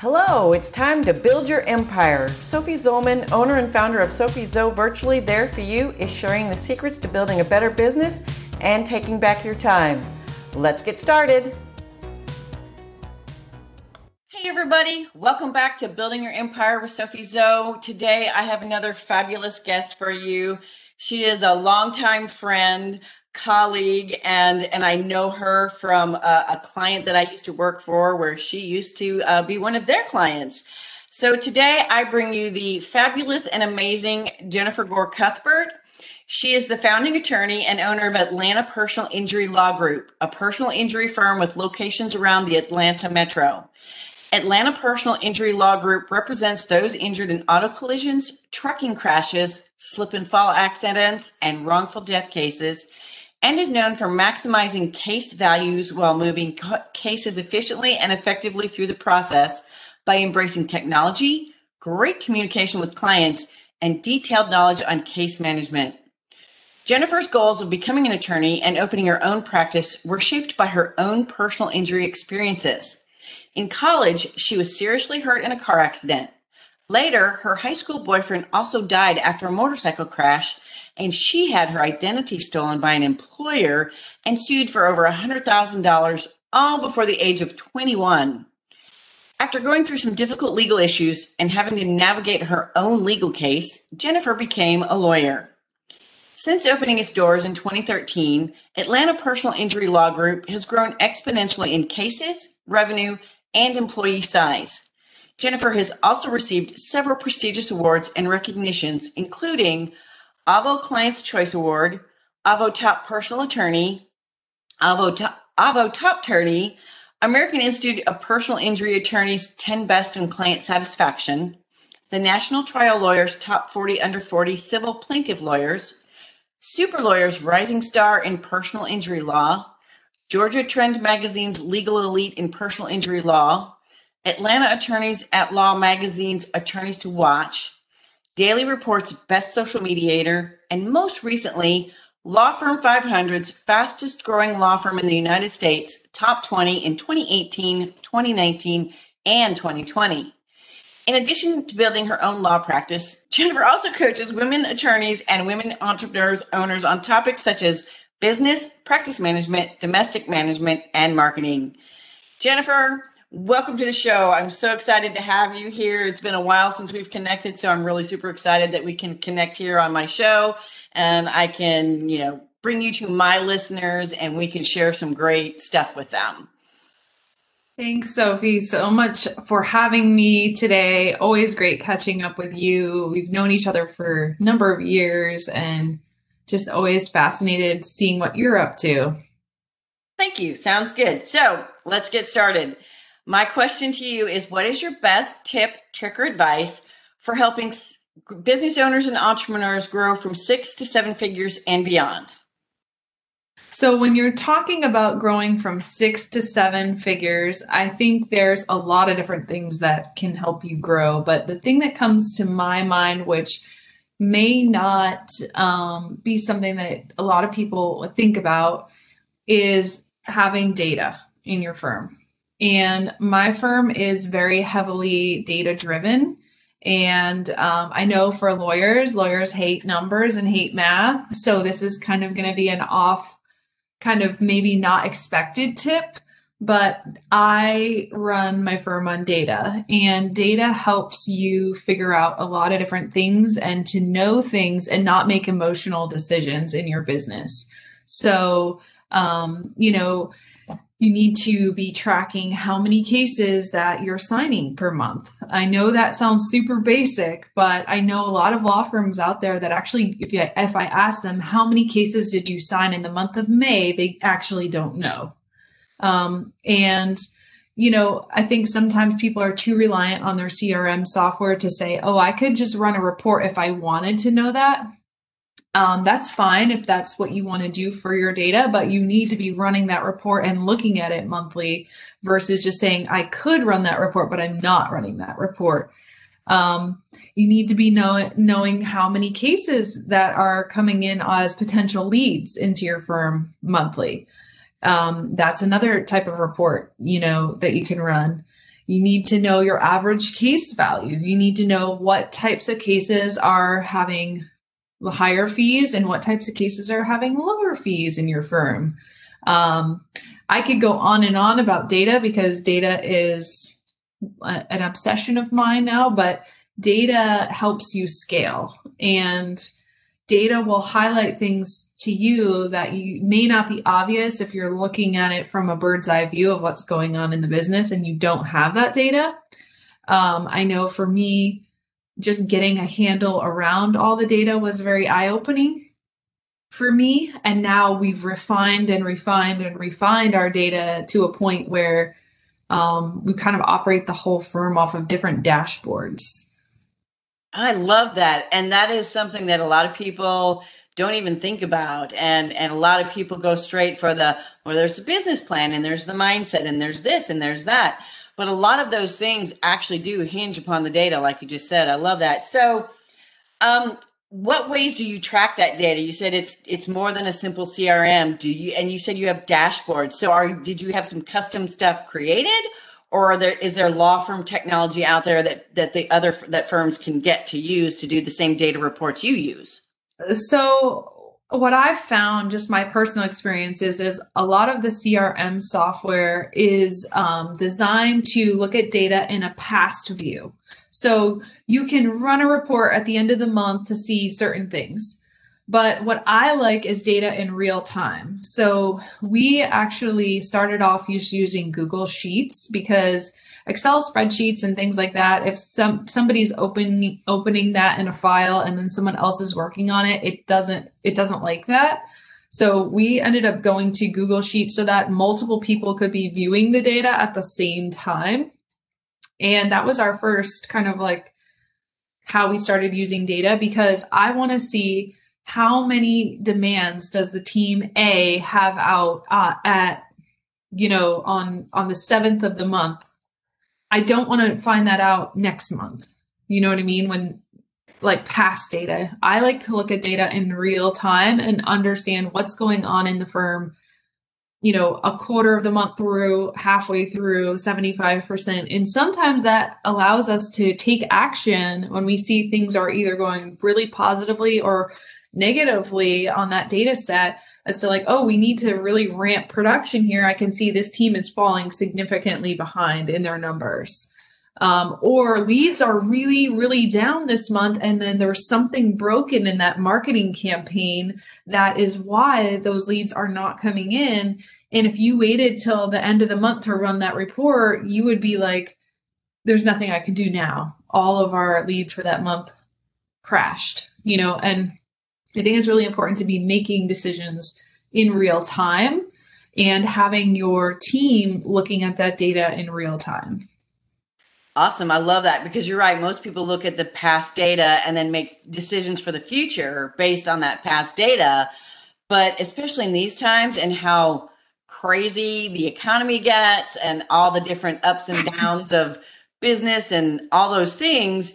Hello, it's time to build your empire. Sophie Zollman, owner and founder of Sophie Zoe Virtually There For You, is sharing the secrets to building a better business and taking back your time. Let's get started. Hey, everybody, welcome back to Building Your Empire with Sophie Zoe. Today, I have another fabulous guest for you. She is a longtime friend colleague and and I know her from a, a, client that I used to work for where she used to uh, be one of their clients. So today I bring you the fabulous and amazing Jennifer Gore Cuthbert. She is the founding attorney and owner of Atlanta Personal Injury Law Group, a personal injury firm with locations around the Atlanta metro. Atlanta Personal Injury Law Group represents those injured in auto collisions, trucking crashes, slip and fall accidents, and wrongful death cases and is known for maximizing case values while moving cases efficiently and effectively through the process by embracing technology, great communication with clients, and detailed knowledge on case management. Jennifer's goals of becoming an attorney and opening her own practice were shaped by her own personal injury experiences. In college, she was seriously hurt in a car accident. Later, her high school boyfriend also died after a motorcycle crash, and she had her identity stolen by an employer and sued for over $100,000, all before the age of 21. After going through some difficult legal issues and having to navigate her own legal case, Jennifer became a lawyer. Since opening its doors in 2013, Atlanta Personal Injury Law Group has grown exponentially in cases, revenue, and employee size. Jennifer has also received several prestigious awards and recognitions, including Avvo Client's Choice Award, Avvo Top Personal Attorney, Avvo Top, Avvo Top Attorney, American Institute of Personal Injury Attorneys 10 Best in Client Satisfaction, the National Trial Lawyers Top 40 Under 40 Civil Plaintiff Lawyers, Super Lawyers Rising Star in Personal Injury Law, Georgia Trend Magazine's Legal Elite in Personal Injury Law, Atlanta Attorneys at Law Magazine's Attorneys to Watch, Daily Report's Best Social Mediator, and most recently, Law Firm 500's fastest growing law firm in the United States, top 20 in 2018, 2019, and 2020. In addition to building her own law practice, Jennifer also coaches women attorneys and women entrepreneurs owners on topics such as business, practice management, domestic management, and marketing. Jennifer, Welcome to the show. I'm so excited to have you here. It's been a while since we've connected, so I'm really super excited that we can connect here on my show and I can, you know, bring you to my listeners and we can share some great stuff with them. Thanks, Sophie, so much for having me today. Always great catching up with you. We've known each other for a number of years and just always fascinated seeing what you're up to. Thank you. Sounds good. So let's get started. My question to you is what is your best tip, trick, or advice for helping business owners and entrepreneurs grow from six to seven figures and beyond? So, when you're talking about growing from six to seven figures, I think there's a lot of different things that can help you grow. But the thing that comes to my mind, which may not um, be something that a lot of people think about, is having data in your firm. And my firm is very heavily data driven. And um, I know for lawyers, lawyers hate numbers and hate math. So this is kind of going to be an off, kind of maybe not expected tip. But I run my firm on data, and data helps you figure out a lot of different things and to know things and not make emotional decisions in your business. So, um, you know, you need to be tracking how many cases that you're signing per month. I know that sounds super basic, but I know a lot of law firms out there that actually, if you, if I ask them how many cases did you sign in the month of May, they actually don't know. Um, and you know, I think sometimes people are too reliant on their CRM software to say, "Oh, I could just run a report if I wanted to know that." Um, that's fine if that's what you want to do for your data, but you need to be running that report and looking at it monthly versus just saying, I could run that report, but I'm not running that report. Um, you need to be know- knowing how many cases that are coming in as potential leads into your firm monthly. Um, that's another type of report, you know, that you can run You need to know your average case value. You need to know what types of cases are having higher fees and what types of cases are having lower fees in your firm. Um, I could go on and on about data because data is a, an obsession of mine now, but data helps you scale and data will highlight things to you that you may not be obvious if you're looking at it from a bird's eye view of what's going on in the business and you don't have that data. Um, I know for me, just getting a handle around all the data was very eye opening for me. And now we've refined and refined and refined our data to a point where um, we kind of operate the whole firm off of different dashboards. I love that. And that is something that a lot of people don't even think about. And and a lot of people go straight for the well, there's a business plan and there's the mindset and there's this and there's that. But a lot of those things actually do hinge upon the data, like you just said. I love that. So um what ways do you track that data? You said it's it's more than a simple CRM. Do you and you said you have dashboards. So are did you have some custom stuff created or there is there law firm technology out there that that the other that firms can get to use to do the same data reports you use so what i've found just my personal experiences is a lot of the crm software is um, designed to look at data in a past view. So you can run a report at the end of the month to see certain things but what I like is data in real time. So we actually started off using Google Sheets because Excel spreadsheets and things like that, if some somebody's opening opening that in a file and then someone else is working on it, it doesn't it doesn't like that. So we ended up going to Google Sheets so that multiple people could be viewing the data at the same time. And that was our first kind of like how we started using data because I want to see how many demands does the team A have out uh, at you know on on the 7th of the month I don't want to find that out next month. You know what I mean? When like past data, I like to look at data in real time and understand what's going on in the firm, you know, a quarter of the month through, halfway through, 75%. And sometimes that allows us to take action when we see things are either going really positively or negatively on that data set as to like, oh, we need to really ramp production here. I can see this team is falling significantly behind in their numbers. Um, or leads are really, really down this month, and then there's something broken in that marketing campaign that is why those leads are not coming in. And if you waited till the end of the month to run that report, you would be like, there's nothing I can do now. All of our leads for that month crashed, you know, and I think it's really important to be making decisions in real time and having your team looking at that data in real time. Awesome. I love that because you're right. Most people look at the past data and then make decisions for the future based on that past data. But especially in these times and how crazy the economy gets and all the different ups and downs of business and all those things,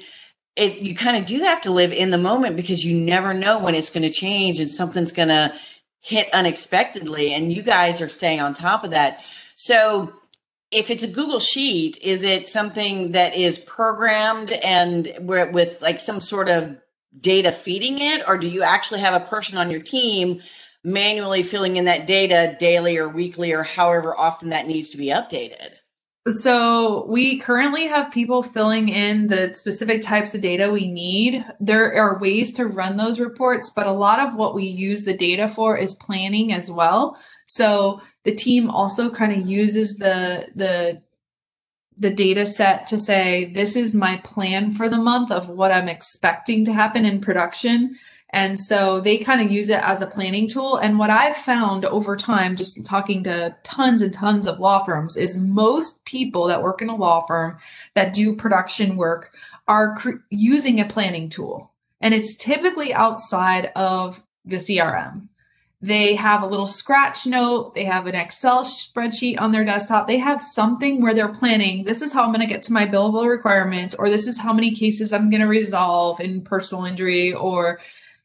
it you kind of do have to live in the moment because you never know when it's going to change and something's going to hit unexpectedly and you guys are staying on top of that. So if it's a google sheet is it something that is programmed and with like some sort of data feeding it? Or do you actually have a person on your team manually filling in that data daily or weekly or however often that needs to be updated so we currently have people filling in the specific types of data we need. There are ways to run those reports, but a lot of what we use the data for is planning as well. So the team also kind of uses the the the data set to say this is my plan for the month of what I'm expecting to happen in production and so they kind of use it as a planning tool. And what I've found over time, just talking to tons and tons of law firms, is most people that work in a law firm that do production work are cr- using a planning tool. And it's typically outside of the CRM. They have a little scratch note, they have an Excel spreadsheet on their desktop. They have something where they're planning this is how I'm going to get to my billable requirements, or this is how many cases I'm going to resolve in personal injury, or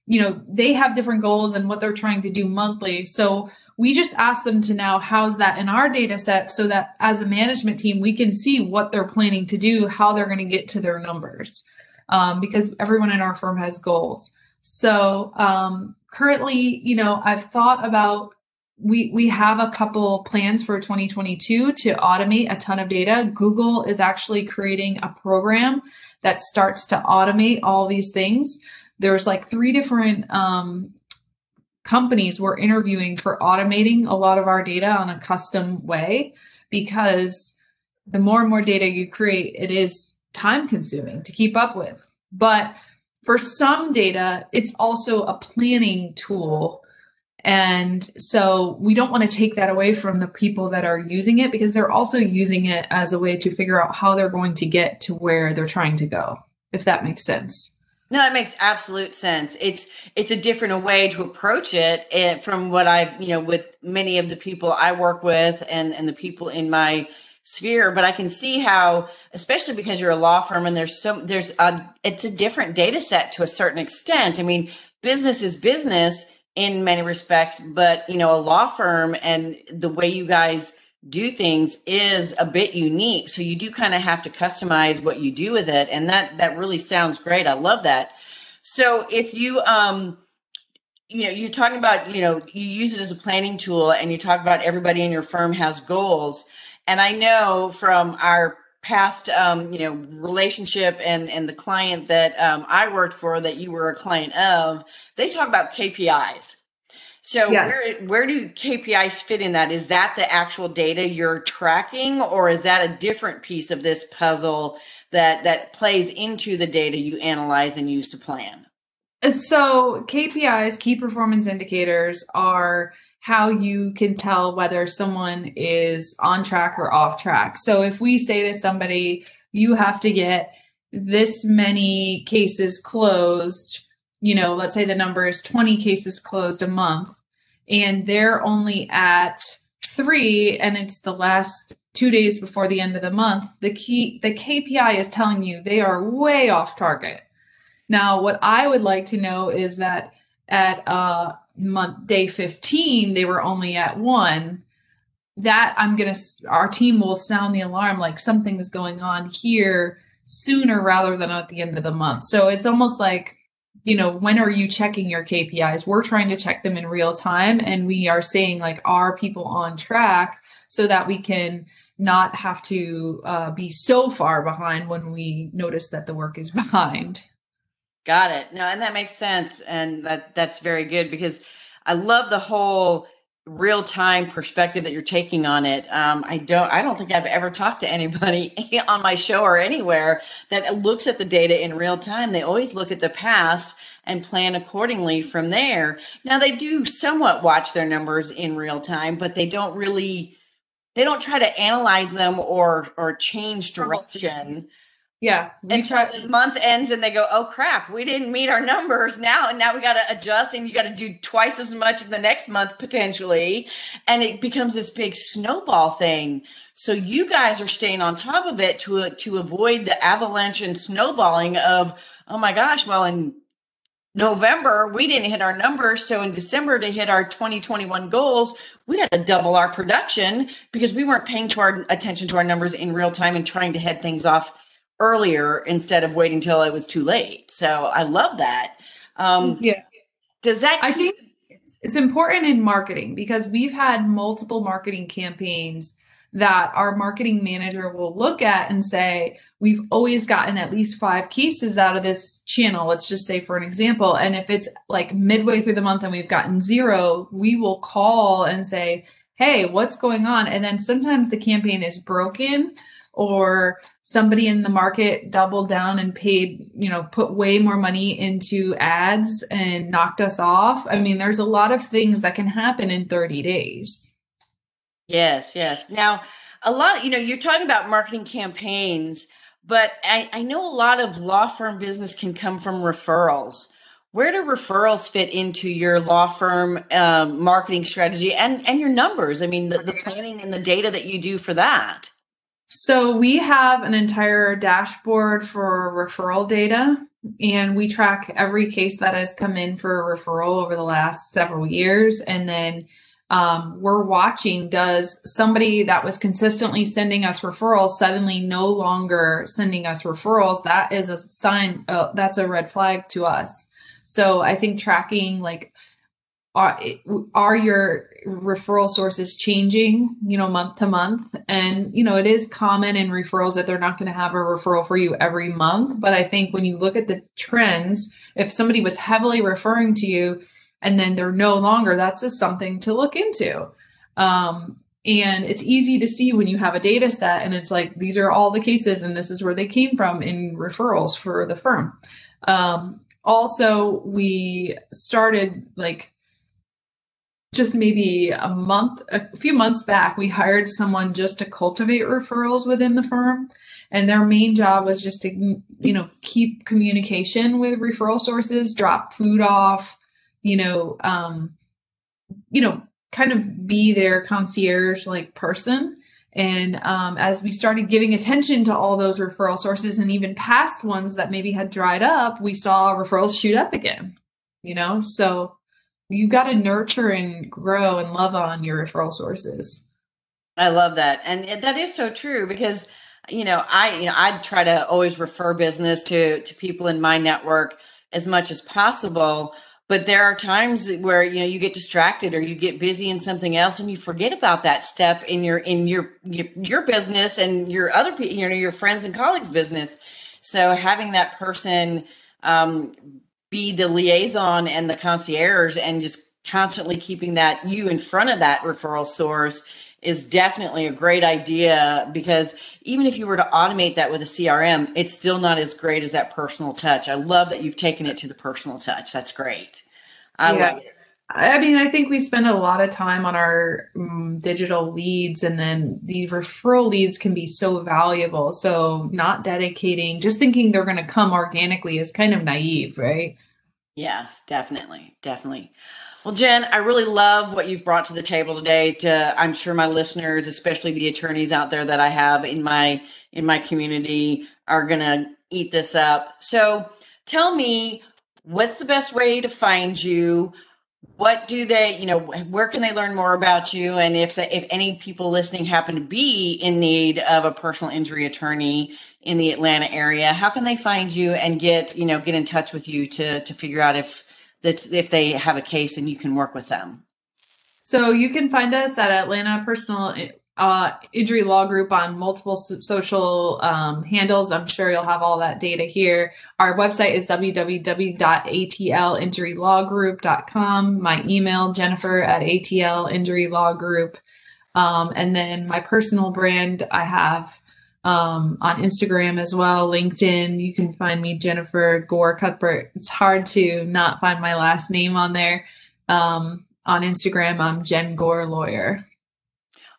you know they have different goals and what they're trying to do monthly so we just ask them to now house that in our data set so that as a management team, we can see what they're planning to do, how they're going to get to their numbers. Um, because everyone in our firm has goals. So um, currently, you know, I've thought about we we have a couple plans for 2022 to automate a ton of data. Google is actually creating a program that starts to automate all these things. There's like three different um, companies we're interviewing for automating a lot of our data on a custom way because the more and more data you create, it is time consuming to keep up with. But for some data, it's also a planning tool. And so we don't want to take that away from the people that are using it because they're also using it as a way to figure out how they're going to get to where they're trying to go, if that makes sense. No, it makes absolute sense. It's it's a different way to approach it and from what I, you know, with many of the people I work with and and the people in my sphere, but I can see how especially because you're a law firm and there's so there's a it's a different data set to a certain extent. I mean, business is business in many respects, but you know, a law firm and the way you guys do things is a bit unique. So you do kind of have to customize what you do with it. And that that really sounds great. I love that. So if you um you know, you're talking about, you know, you use it as a planning tool and you talk about everybody in your firm has goals. And I know from our past um, you know, relationship and and the client that um I worked for that you were a client of, they talk about KPIs so yes. where where do KPIs fit in that? Is that the actual data you're tracking or is that a different piece of this puzzle that that plays into the data you analyze and use to plan? Uh, so KPIs, key performance indicators are how you can tell whether someone is on track or off track. So if we say to somebody, you have to get this many cases closed, you know, let's say the number is 20 cases closed a month, and they're only at three and it's the last two days before the end of the month the key the kpi is telling you they are way off target. Now what i would like to know is that at uh month day 15 they were only at one. That i'm gonna our team will sound the alarm like something is going on here sooner rather than at the end of the month. So it's almost like you know, when are you checking your KPIs? We're trying to check them in real time and we are saying like, are people on track so that we can not have to uh, be so far behind when we notice that the work is behind. Got it. No, and that makes sense. And that that's very good because I love the whole real time perspective that you're taking on it. Um, I don't I don't think I've ever talked to anybody on my show or anywhere that looks at the data in real time. They always look at the past and plan accordingly from there. Now they do somewhat watch their numbers in real time, but they don't really they don't try to analyze them or or change direction yeah. And try- the month ends and they go, oh crap, we didn't meet our numbers now. And now we got to adjust and you got to do twice as much in the next month potentially. And it becomes this big snowball thing. So you guys are staying on top of it to, to avoid the avalanche and snowballing of, oh my gosh, well, in November, we didn't hit our numbers. So in December to hit our 2021 goals, we had to double our production because we weren't paying to our attention to our numbers in real time and trying to head things off earlier instead of waiting till it was too late. So I love that. Um, yeah. Does that? I think it's important in marketing because we've had multiple marketing campaigns that our marketing manager will look at and say, We've always gotten at least five cases out of this channel. Let's just say, for an example. And if it's like midway through the month and we've gotten zero, we will call and say, Hey, what's going on? And then sometimes the campaign is broken or somebody in the market doubled down and paid, you know, put way more money into ads and knocked us off. I mean, there's a lot of things that can happen in 30 days. Yes, yes. Now, a lot, you know, you're talking about marketing campaigns, but I, I know a lot of law firm business can come from referrals. Where do referrals fit into your law firm um, marketing strategy and and your numbers? I mean, the, the planning and the data that you do for that. So we have an entire dashboard for referral data, and we track every case that has come in for a referral over the last several years. And then um, we're watching does somebody that was consistently sending us referrals suddenly no longer sending us referrals that is a sign uh, that's a red flag to us so i think tracking like are are your referral sources changing you know month to month? And you know it is common in referrals that they're not going to have a referral for you every month but i think when you look at the trends if somebody was heavily referring to you and then they're no longer that's just something to look into. Um, and it's easy to see when you have a data set and it's like these are all the cases and this is where they came from in referrals for the firm. Um, also we started like just maybe a month a few months back we hired someone just to cultivate referrals within the firm and their main job was just to you know keep communication with referral sources drop food off you know, um, you know, kind of be their concierge like person. And um, as we started giving attention to all those referral sources and even past ones that maybe had dried up, we saw referrals shoot up again. You know, so you got to nurture and grow and love on your referral sources. I love that, and that is so true because you know I you know I try to always refer business to to people in my network as much as possible. But there are times where you know you get distracted or you get busy in something else and you forget about that step in your in your your, your business and your other you know your friends and colleagues business. So having that person um, be the liaison and the concierge and just constantly keeping that you in front of that referral source is definitely a great idea because even if you were to automate that with a CRM, it's still not as great as that personal touch. I love that you've taken it to the personal touch. That's great. I yeah. love it. I mean, I think we spend a lot of time on our um, digital leads, and then the referral leads can be so valuable. So, not dedicating, just thinking they're going to come organically is kind of naive, right? Yes, definitely. Definitely. Well, Jen, I really love what you've brought to the table today. To I'm sure my listeners, especially the attorneys out there that I have in my in my community, are gonna eat this up. So, tell me, what's the best way to find you? What do they, you know, where can they learn more about you? And if the, if any people listening happen to be in need of a personal injury attorney in the Atlanta area, how can they find you and get, you know, get in touch with you to to figure out if that if they have a case and you can work with them? So you can find us at Atlanta Personal eh, uh, Injury Law Group on multiple so- social um, handles. I'm sure you'll have all that data here. Our website is www.atlinjurylawgroup.com. My email, Jennifer at ATL Injury Law Group. Um, and then my personal brand, I have um, on Instagram as well, LinkedIn. You can find me, Jennifer Gore Cuthbert. It's hard to not find my last name on there. Um, on Instagram, I'm Jen Gore Lawyer.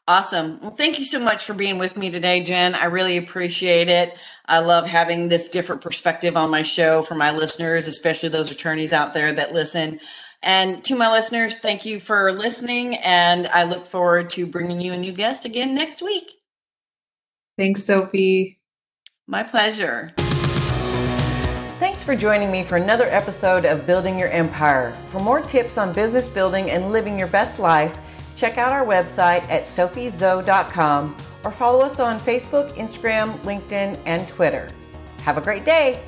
Awesome. Well, thank you so much for being with me today, Jen. I really appreciate it. I love having this different perspective on my show for my listeners, especially those attorneys out there that listen. And to my listeners, thank you for listening. And I look forward to bringing you a new guest again next week. Thanks, Sophie. My pleasure. Thanks for joining me for another episode of Building Your Empire. For more tips on business building and living your best life, check out our website at sophiezo.com or follow us on Facebook, Instagram, LinkedIn, and Twitter. Have a great day.